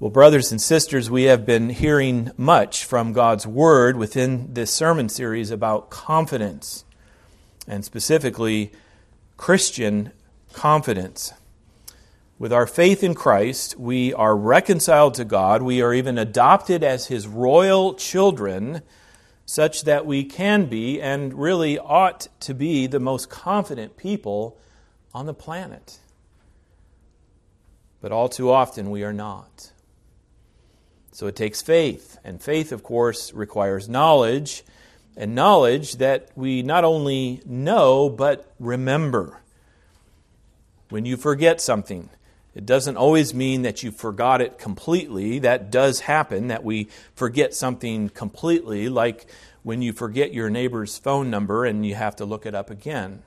Well, brothers and sisters, we have been hearing much from God's Word within this sermon series about confidence, and specifically Christian confidence. With our faith in Christ, we are reconciled to God. We are even adopted as His royal children, such that we can be and really ought to be the most confident people on the planet. But all too often, we are not. So it takes faith. And faith, of course, requires knowledge, and knowledge that we not only know, but remember. When you forget something, it doesn't always mean that you forgot it completely. That does happen, that we forget something completely, like when you forget your neighbor's phone number and you have to look it up again.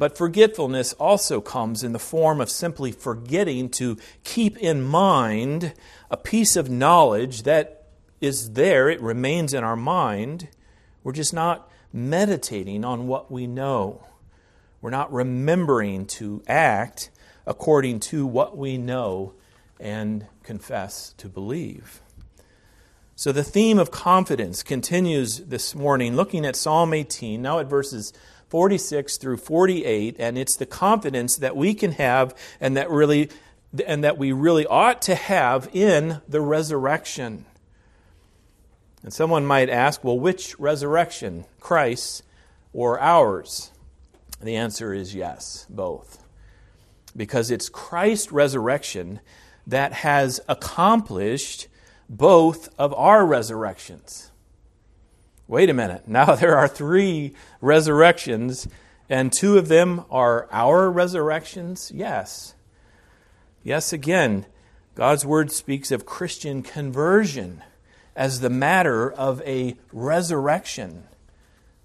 But forgetfulness also comes in the form of simply forgetting to keep in mind a piece of knowledge that is there, it remains in our mind. We're just not meditating on what we know. We're not remembering to act according to what we know and confess to believe. So the theme of confidence continues this morning, looking at Psalm 18, now at verses 46 through 48, and it's the confidence that we can have and that really and that we really ought to have in the resurrection. And someone might ask, well, which resurrection, Christ's or ours? The answer is yes, both. Because it's Christ's resurrection that has accomplished both of our resurrections wait a minute, now there are three resurrections, and two of them are our resurrections? Yes. Yes, again, God's word speaks of Christian conversion as the matter of a resurrection.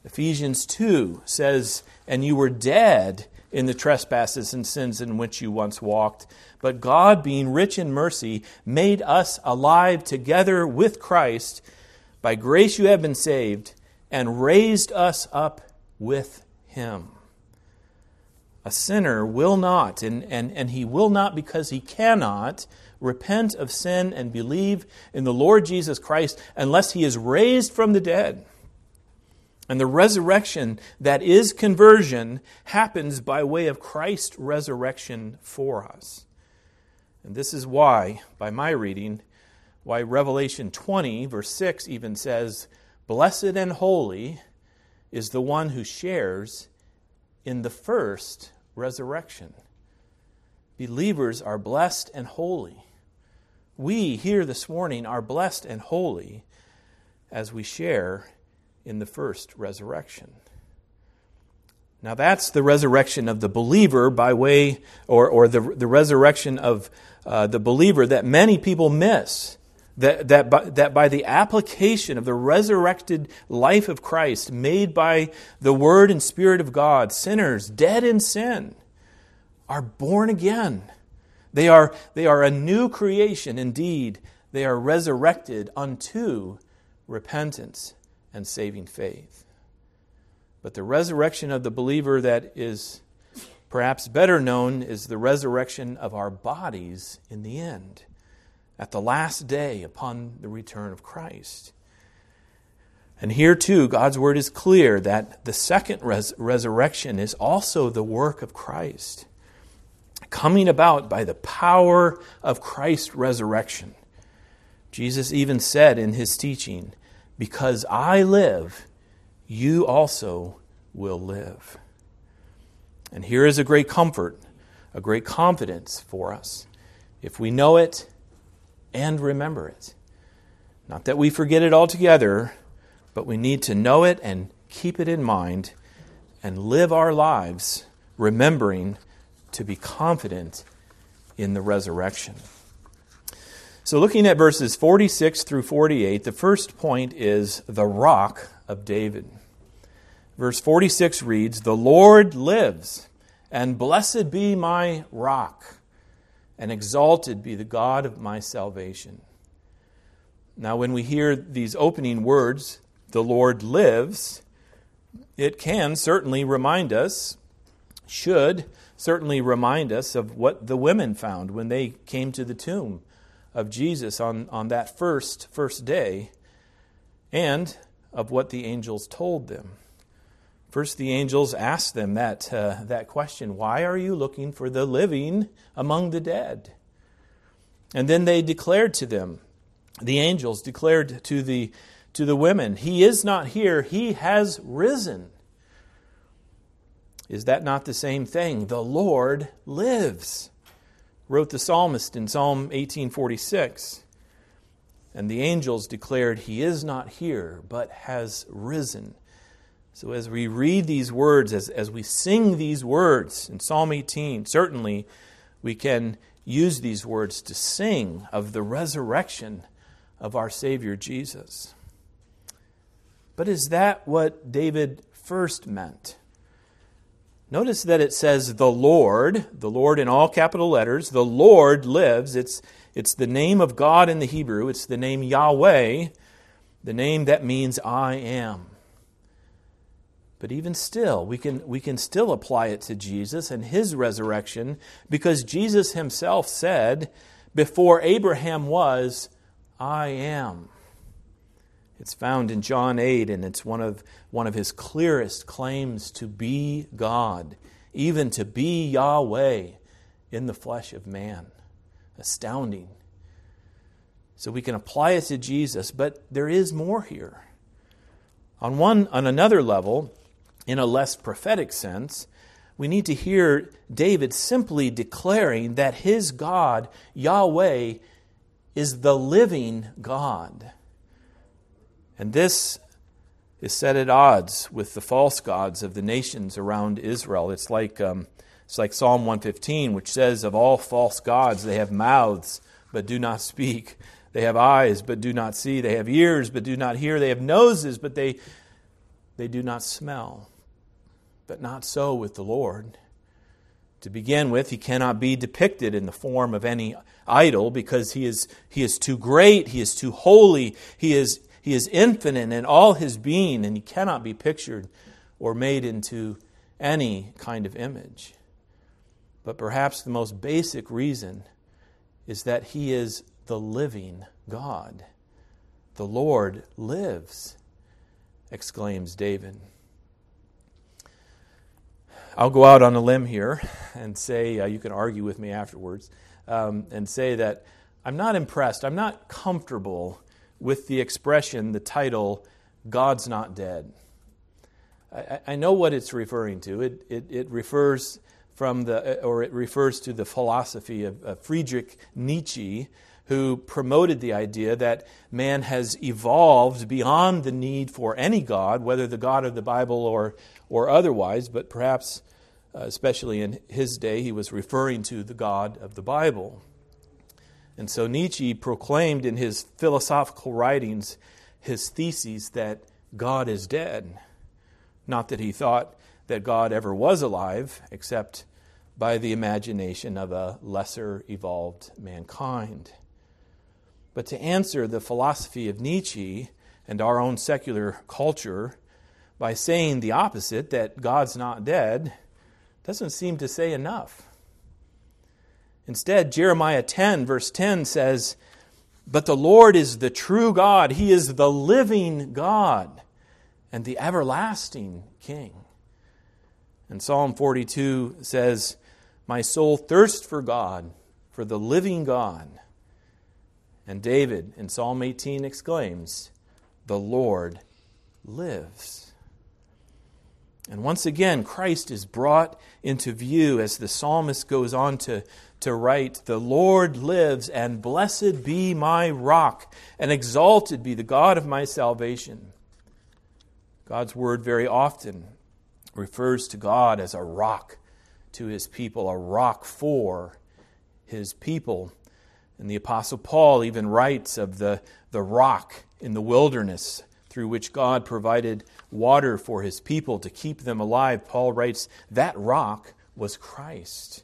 Ephesians 2 says, And you were dead in the trespasses and sins in which you once walked. But God, being rich in mercy, made us alive together with Christ by grace you have been saved, and raised us up with him. A sinner will not, and, and, and he will not because he cannot, repent of sin and believe in the Lord Jesus Christ unless he is raised from the dead. And the resurrection that is conversion happens by way of Christ's resurrection for us. And this is why, by my reading, why Revelation 20, verse 6, even says, Blessed and holy is the one who shares in the first resurrection. Believers are blessed and holy. We here this morning are blessed and holy as we share in the first resurrection. Now, that's the resurrection of the believer by way, or, or the, the resurrection of uh, the believer that many people miss that, that, by, that by the application of the resurrected life of Christ, made by the Word and Spirit of God, sinners dead in sin are born again. They are, they are a new creation. Indeed, they are resurrected unto repentance and saving faith. But the resurrection of the believer that is perhaps better known is the resurrection of our bodies in the end at the last day upon the return of Christ. And here too, God's word is clear that the second res- resurrection is also the work of Christ, coming about by the power of Christ's resurrection. Jesus even said in his teaching, Because I live, you also will live. And here is a great comfort, a great confidence for us. If we know it, and remember it. Not that we forget it altogether, but we need to know it and keep it in mind and live our lives remembering to be confident in the resurrection. So, looking at verses 46 through 48, the first point is the rock of David. Verse 46 reads, The Lord lives, and blessed be my rock and exalted be the God of my salvation. Now, when we hear these opening words, the Lord lives, it can certainly remind us, should certainly remind us of what the women found when they came to the tomb of Jesus on, on that first, first day and of what the angels told them. First, the angels asked them that, uh, that question Why are you looking for the living among the dead? And then they declared to them, the angels declared to the, to the women, He is not here, He has risen. Is that not the same thing? The Lord lives, wrote the psalmist in Psalm 1846. And the angels declared, He is not here, but has risen. So, as we read these words, as, as we sing these words in Psalm 18, certainly we can use these words to sing of the resurrection of our Savior Jesus. But is that what David first meant? Notice that it says the Lord, the Lord in all capital letters, the Lord lives. It's, it's the name of God in the Hebrew, it's the name Yahweh, the name that means I am. But even still, we can, we can still apply it to Jesus and his resurrection because Jesus himself said, Before Abraham was, I am. It's found in John 8, and it's one of, one of his clearest claims to be God, even to be Yahweh in the flesh of man. Astounding. So we can apply it to Jesus, but there is more here. On, one, on another level, in a less prophetic sense, we need to hear David simply declaring that his God, Yahweh, is the living God. And this is set at odds with the false gods of the nations around Israel. It's like, um, it's like Psalm 115, which says, Of all false gods, they have mouths, but do not speak. They have eyes, but do not see. They have ears, but do not hear. They have noses, but they, they do not smell but not so with the Lord. To begin with, he cannot be depicted in the form of any idol because he is, he is too great, he is too holy, he is, he is infinite in all his being, and he cannot be pictured or made into any kind of image. But perhaps the most basic reason is that he is the living God. The Lord lives, exclaims David. I'll go out on a limb here and say, uh, you can argue with me afterwards, um, and say that I'm not impressed, I'm not comfortable with the expression, the title, God's Not Dead. I, I know what it's referring to. It, it, it, refers from the, or it refers to the philosophy of, of Friedrich Nietzsche, who promoted the idea that man has evolved beyond the need for any God, whether the God of the Bible or, or otherwise, but perhaps, uh, Uh, especially in his day, he was referring to the God of the Bible. And so Nietzsche proclaimed in his philosophical writings his theses that God is dead. Not that he thought that God ever was alive, except by the imagination of a lesser evolved mankind. But to answer the philosophy of Nietzsche and our own secular culture by saying the opposite, that God's not dead, doesn't seem to say enough. Instead, Jeremiah 10, verse 10 says, But the Lord is the true God, He is the living God and the everlasting King. And Psalm 42 says, My soul thirsts for God, for the living God. And David in Psalm 18 exclaims, The Lord lives. And once again, Christ is brought into view as the psalmist goes on to, to write, The Lord lives, and blessed be my rock, and exalted be the God of my salvation. God's word very often refers to God as a rock to his people, a rock for his people. And the Apostle Paul even writes of the, the rock in the wilderness through which God provided water for his people to keep them alive. Paul writes, that rock was Christ.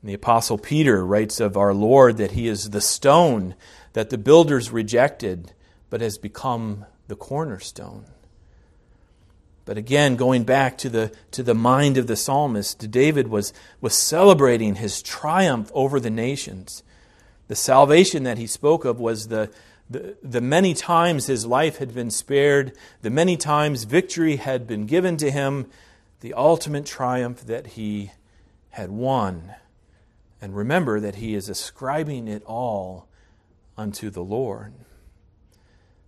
And the Apostle Peter writes of our Lord that he is the stone that the builders rejected, but has become the cornerstone. But again, going back to the, to the mind of the psalmist, David was, was celebrating his triumph over the nations. The salvation that he spoke of was the, the, the many times his life had been spared, the many times victory had been given to him, the ultimate triumph that he had won. And remember that he is ascribing it all unto the Lord.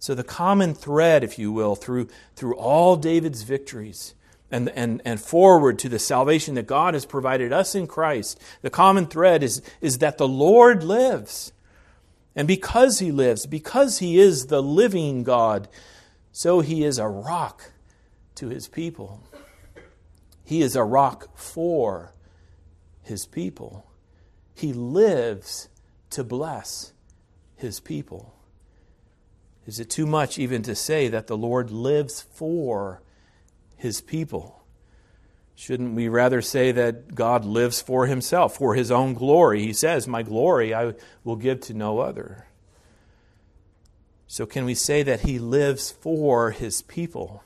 So, the common thread, if you will, through, through all David's victories and, and, and forward to the salvation that God has provided us in Christ, the common thread is, is that the Lord lives. And because he lives, because he is the living God, so he is a rock to his people. He is a rock for his people. He lives to bless his people. Is it too much even to say that the Lord lives for his people? Shouldn't we rather say that God lives for himself, for his own glory? He says, My glory I will give to no other. So, can we say that he lives for his people?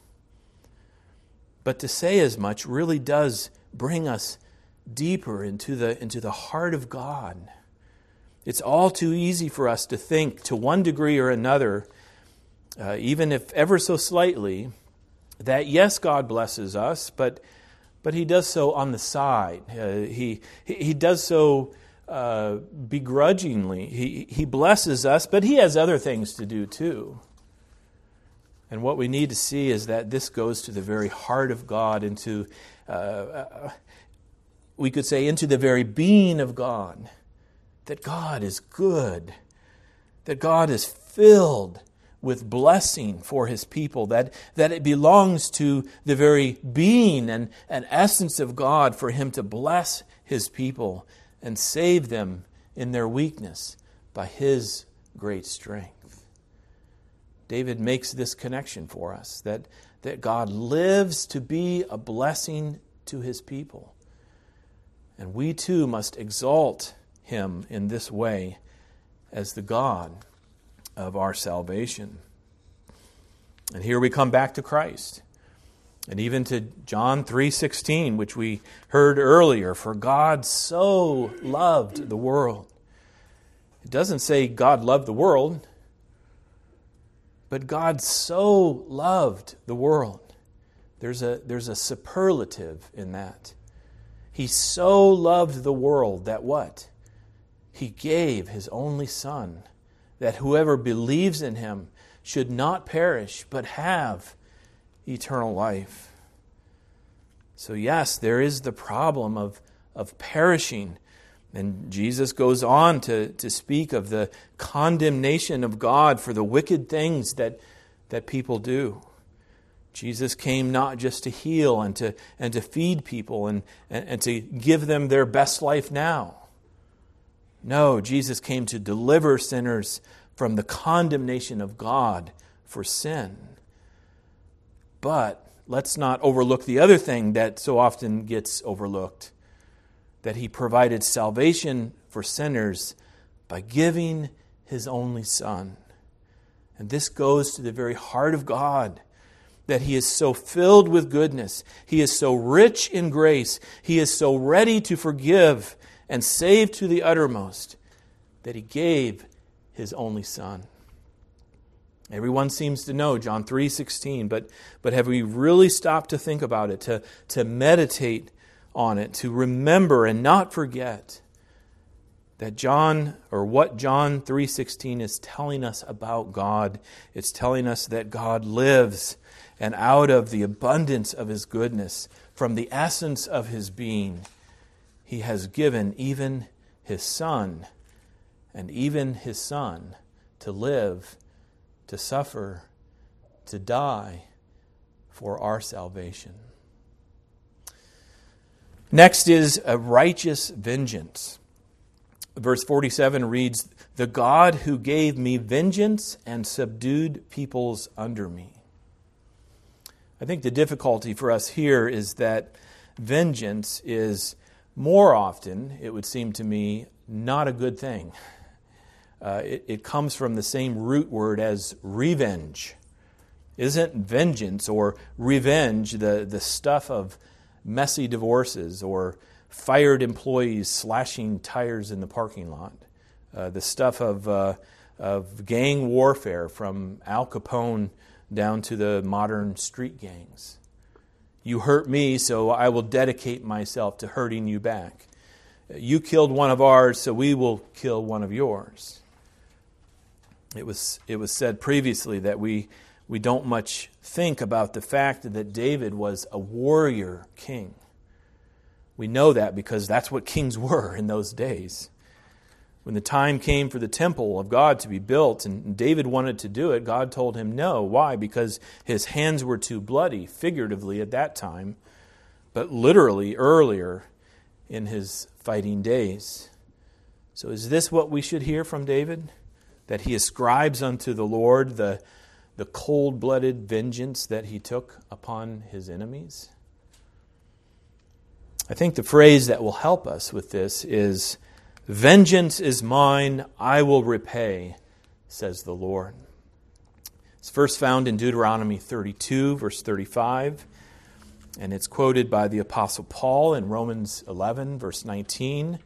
But to say as much really does bring us deeper into the, into the heart of God. It's all too easy for us to think, to one degree or another, uh, even if ever so slightly, that yes, God blesses us, but, but He does so on the side. Uh, he, he does so uh, begrudgingly. He, he blesses us, but He has other things to do too. And what we need to see is that this goes to the very heart of God, into, uh, uh, we could say, into the very being of God. That God is good, that God is filled with blessing for his people, that, that it belongs to the very being and, and essence of God for him to bless his people and save them in their weakness by his great strength. David makes this connection for us that, that God lives to be a blessing to his people. And we too must exalt him in this way as the God of our salvation. And here we come back to Christ. And even to John 3:16 which we heard earlier for God so loved the world. It doesn't say God loved the world. But God so loved the world. There's a, there's a superlative in that. He so loved the world that what? He gave his only Son, that whoever believes in him should not perish, but have eternal life. So, yes, there is the problem of, of perishing and Jesus goes on to, to speak of the condemnation of God for the wicked things that, that people do. Jesus came not just to heal and to, and to feed people and, and, and to give them their best life now. No, Jesus came to deliver sinners from the condemnation of God for sin. But let's not overlook the other thing that so often gets overlooked that he provided salvation for sinners by giving his only Son. And this goes to the very heart of God that he is so filled with goodness, he is so rich in grace, he is so ready to forgive and save to the uttermost that he gave his only son. Everyone seems to know John 3:16, but but have we really stopped to think about it, to to meditate on it, to remember and not forget that John or what John 3:16 is telling us about God. It's telling us that God lives and out of the abundance of his goodness, from the essence of his being, he has given even his son and even his son to live, to suffer, to die for our salvation. Next is a righteous vengeance. Verse 47 reads, The God who gave me vengeance and subdued peoples under me. I think the difficulty for us here is that vengeance is more often, it would seem to me, not a good thing. Uh, it, it comes from the same root word as revenge. Isn't vengeance or revenge the, the stuff of messy divorces or fired employees slashing tires in the parking lot. uh, the stuff of, uh, of gang warfare from Al Capone down to the modern street gangs. You hurt me, so I will dedicate myself to hurting you back. You killed one of ours, so we will kill one of yours. It was, it was said previously that we, we don't much think about the fact that David was a warrior king. We know that because that's what kings were in those days. When the time came for the temple of God to be built and David wanted to do it, God told him no. Why? Because his hands were too bloody, figuratively at that time, but literally earlier in his fighting days. So, is this what we should hear from David? That he ascribes unto the Lord the, the cold blooded vengeance that he took upon his enemies? I think the phrase that will help us with this is Vengeance is mine, I will repay, says the Lord. It's first found in Deuteronomy 32, verse 35. And it's quoted by the Apostle Paul in Romans 11, verse 19,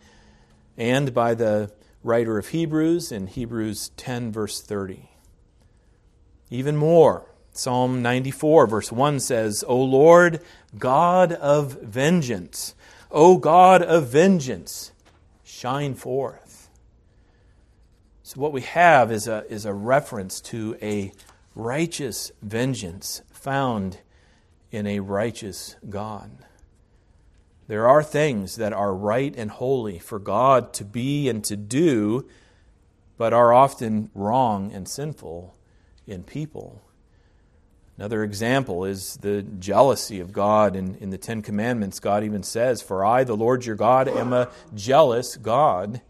and by the writer of Hebrews in Hebrews 10, verse 30. Even more, Psalm 94, verse 1 says, O Lord, God of vengeance, O God of vengeance, shine forth. So, what we have is a, is a reference to a righteous vengeance found in a righteous God. There are things that are right and holy for God to be and to do, but are often wrong and sinful in people. Another example is the jealousy of God in, in the Ten Commandments. God even says, For I, the Lord your God, am a jealous God,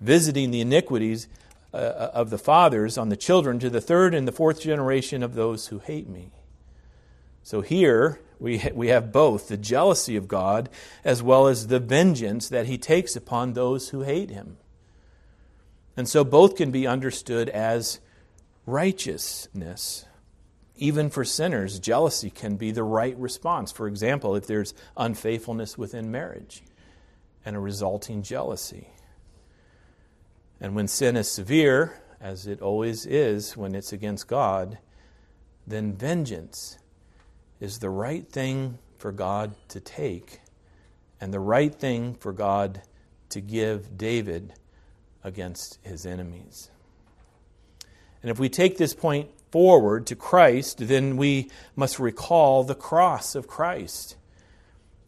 visiting the iniquities uh, of the fathers on the children to the third and the fourth generation of those who hate me. So here we, we have both the jealousy of God as well as the vengeance that he takes upon those who hate him. And so both can be understood as righteousness. Even for sinners, jealousy can be the right response. For example, if there's unfaithfulness within marriage and a resulting jealousy. And when sin is severe, as it always is when it's against God, then vengeance is the right thing for God to take and the right thing for God to give David against his enemies. And if we take this point forward to Christ, then we must recall the cross of Christ.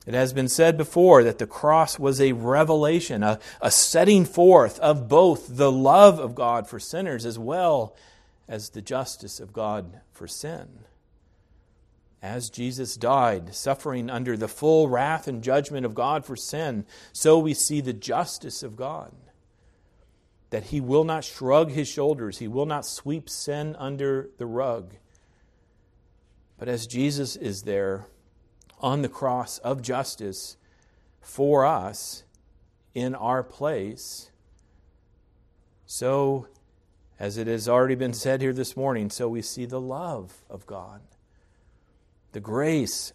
It has been said before that the cross was a revelation, a, a setting forth of both the love of God for sinners as well as the justice of God for sin as Jesus died, suffering under the full wrath and judgment of God for sin, so we see the justice of God. That he will not shrug his shoulders, he will not sweep sin under the rug. But as Jesus is there on the cross of justice for us in our place, so, as it has already been said here this morning, so we see the love of God the grace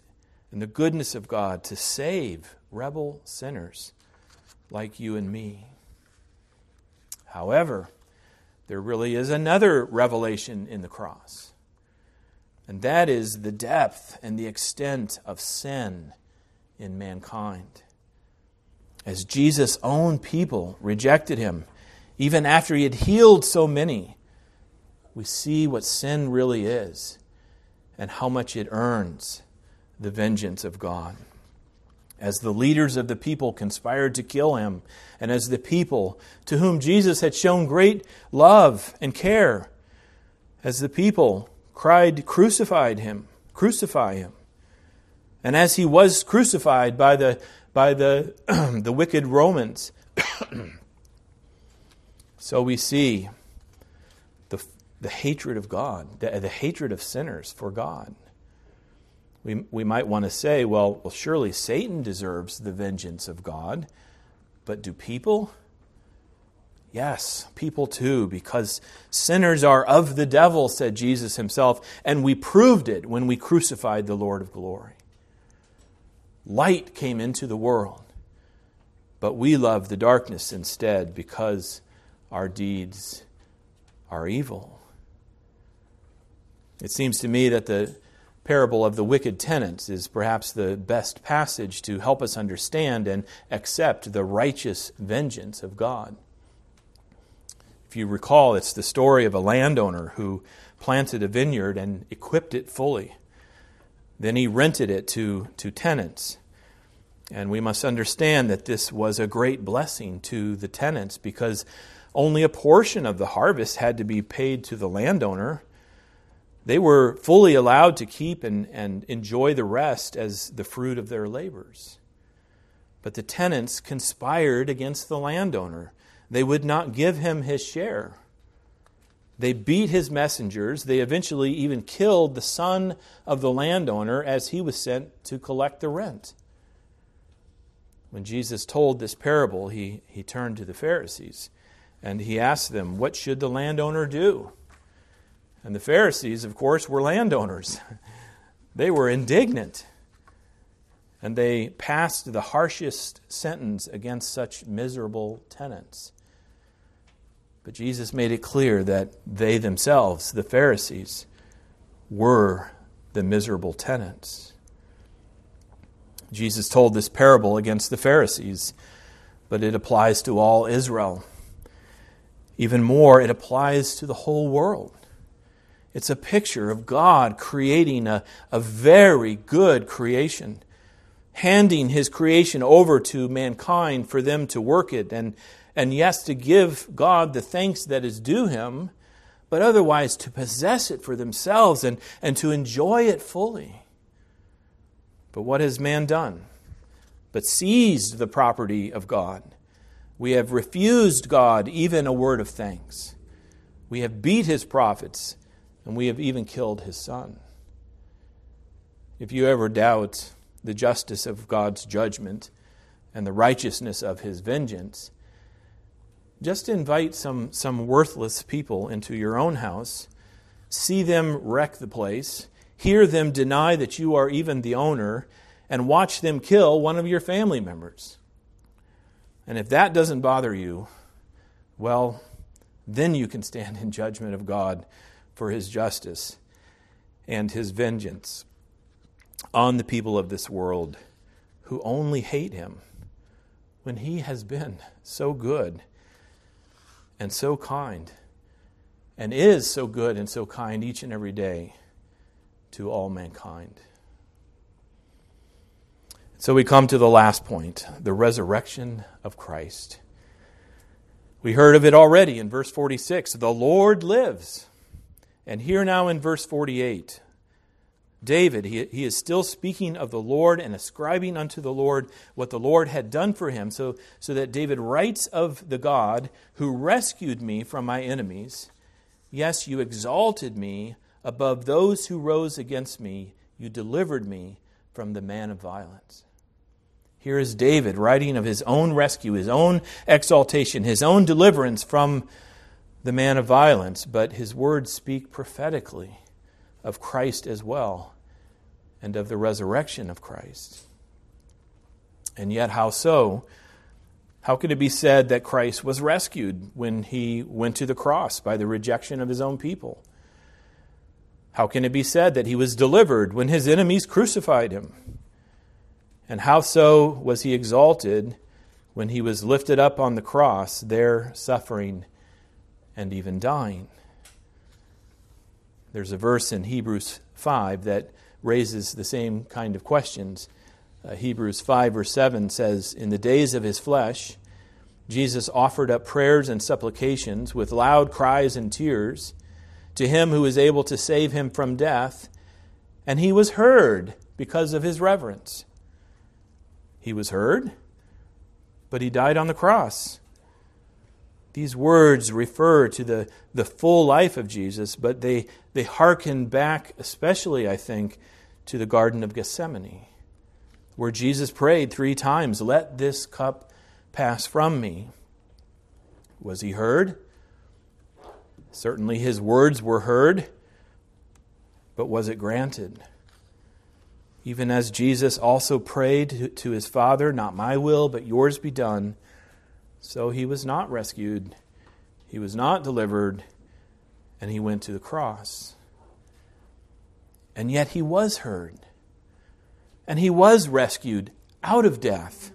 and the goodness of God to save rebel sinners like you and me. However, there really is another revelation in the cross, and that is the depth and the extent of sin in mankind. As Jesus' own people rejected him, even after he had healed so many, we see what sin really is and how much it earns the vengeance of God. As the leaders of the people conspired to kill him, and as the people to whom Jesus had shown great love and care, as the people cried, Crucified him, crucify him. And as he was crucified by the, by the, the wicked Romans, so we see the the hatred of God, the, the hatred of sinners for God. We, we might want to say, well, well, surely Satan deserves the vengeance of God, but do people? Yes, people too, because sinners are of the devil, said Jesus himself, and we proved it when we crucified the Lord of glory. Light came into the world, but we love the darkness instead because our deeds are evil. It seems to me that the parable of the wicked tenants is perhaps the best passage to help us understand and accept the righteous vengeance of God. If you recall, it's the story of a landowner who planted a vineyard and equipped it fully. Then he rented it to, to tenants. And we must understand that this was a great blessing to the tenants because only a portion of the harvest had to be paid to the landowner they were fully allowed to keep and, and enjoy the rest as the fruit of their labors. But the tenants conspired against the landowner. They would not give him his share. They beat his messengers. They eventually even killed the son of the landowner as he was sent to collect the rent. When Jesus told this parable, he, he turned to the Pharisees and he asked them, What should the landowner do? And the Pharisees, of course, were landowners. They were indignant. And they passed the harshest sentence against such miserable tenants. But Jesus made it clear that they themselves, the Pharisees, were the miserable tenants. Jesus told this parable against the Pharisees, but it applies to all Israel. Even more, it applies to the whole world. It's a picture of God creating a, a very good creation, handing his creation over to mankind for them to work it, and, and yes, to give God the thanks that is due him, but otherwise to possess it for themselves and, and to enjoy it fully. But what has man done? But seized the property of God. We have refused God even a word of thanks. We have beat his prophets and we have even killed his son. If you ever doubt the justice of God's judgment and the righteousness of his vengeance, just invite some, some worthless people into your own house, see them wreck the place, hear them deny that you are even the owner, and watch them kill one of your family members. And if that doesn't bother you, well, then you can stand in judgment of God for his justice and his vengeance on the people of this world who only hate him when he has been so good and so kind and is so good and so kind each and every day to all mankind. So we come to the last point the resurrection of Christ. We heard of it already in verse 46 the Lord lives. And here now in verse 48, David, he, he is still speaking of the Lord and ascribing unto the Lord what the Lord had done for him, so, so that David writes of the God who rescued me from my enemies. Yes, you exalted me above those who rose against me. You delivered me from the man of violence. Here is David writing of his own rescue, his own exaltation, his own deliverance from the man of violence, but his words speak prophetically of Christ as well and of the resurrection of Christ. And yet, how so? How could it be said that Christ was rescued when he went to the cross by the rejection of his own people? How can it be said that he was delivered when his enemies crucified him? And how so was he exalted when he was lifted up on the cross, there suffering and even dying. There's a verse in Hebrews 5 that raises the same kind of questions. Uh, Hebrews 5, verse 7 says, In the days of his flesh, Jesus offered up prayers and supplications with loud cries and tears to him who is able to save him from death, and he was heard because of his reverence. He was heard, but he died on the cross. These words refer to the, the full life of Jesus, but they, they hearken back, especially, I think, to the Garden of Gethsemane, where Jesus prayed three times, Let this cup pass from me. Was he heard? Certainly his words were heard, but was it granted? Even as Jesus also prayed to his Father, Not my will, but yours be done so he was not rescued. He was not delivered, and he went to the cross. And yet he was heard, and he was rescued out of death.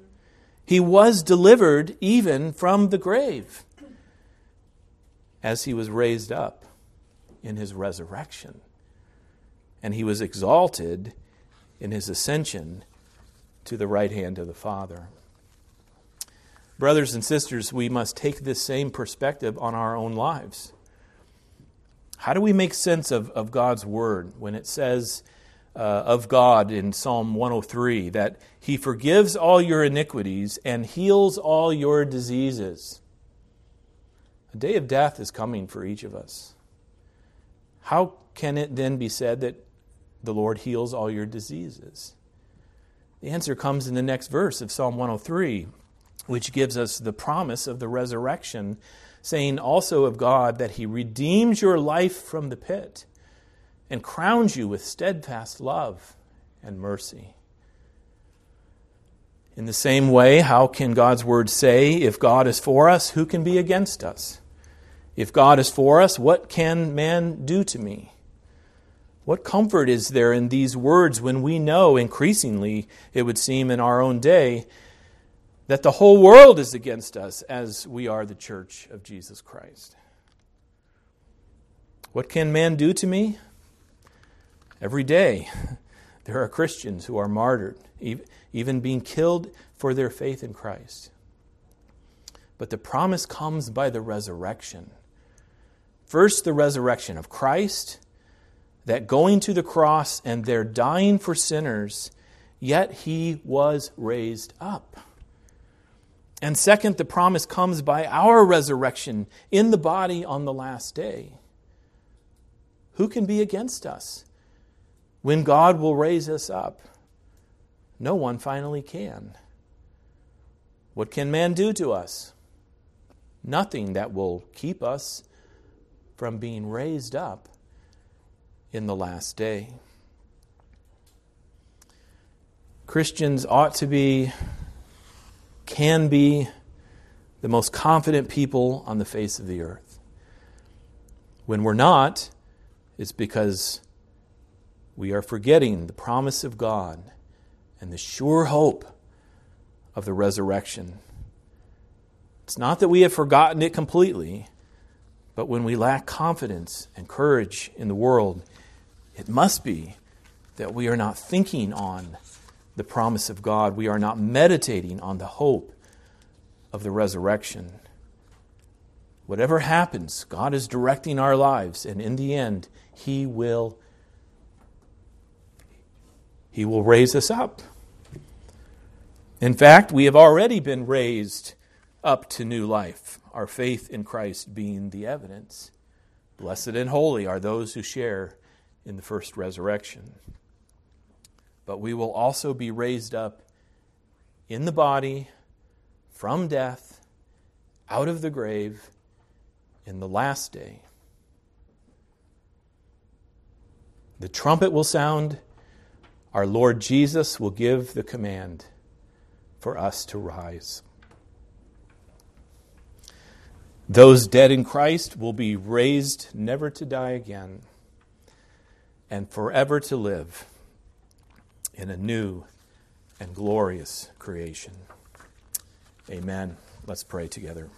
He was delivered even from the grave as he was raised up in his resurrection. And he was exalted in his ascension to the right hand of the Father. Brothers and sisters, we must take this same perspective on our own lives. How do we make sense of, of God's word when it says uh, of God in Psalm 103 that He forgives all your iniquities and heals all your diseases? A day of death is coming for each of us. How can it then be said that the Lord heals all your diseases? The answer comes in the next verse of Psalm 103, which gives us the promise of the resurrection, saying also of God that He redeems your life from the pit and crowns you with steadfast love and mercy. In the same way, how can God's word say, if God is for us, who can be against us? If God is for us, what can man do to me? What comfort is there in these words when we know, increasingly, it would seem in our own day, that the whole world is against us as we are the church of Jesus Christ? What can man do to me? Every day, there are Christians who are martyred, even being killed for their faith in Christ. But the promise comes by the resurrection. First, the resurrection of Christ, that going to the cross and there dying for sinners, yet he was raised up. And second, the promise comes by our resurrection in the body on the last day. Who can be against us? When God will raise us up, no one finally can. What can man do to us? Nothing that will keep us from being raised up in the last day. Christians ought to be, can be, the most confident people on the face of the earth. When we're not, it's because we are forgetting the promise of God and the sure hope of the resurrection. It's not that we have forgotten it completely, but when we lack confidence and courage in the world, it must be that we are not thinking on the promise of God. We are not meditating on the hope of the resurrection. Whatever happens, God is directing our lives, and in the end, He will. He will raise us up. In fact, we have already been raised up to new life our faith in Christ being the evidence. Blessed and holy are those who share in the first resurrection. But we will also be raised up in the body from death, out of the grave, in the last day. The trumpet will sound. Our Lord Jesus will give the command for us to rise. Those dead in Christ will be raised never to die again and forever to live in a new and glorious creation. Amen. Let's pray together.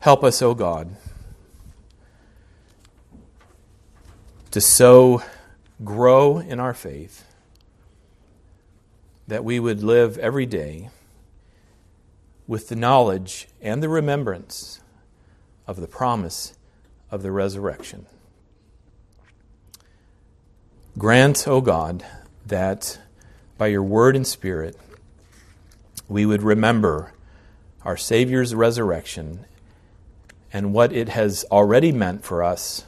Help us, O God, to so grow in our faith that we would live every day with the knowledge and the remembrance of the promise of the resurrection. Grant, O God, that by your word and spirit we would remember our Savior's resurrection and what it has already meant for us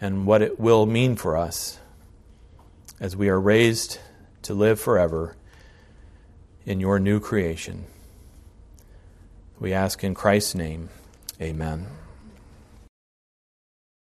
and what it will mean for us as we are raised to live forever in your new creation. We ask in Christ's name, amen.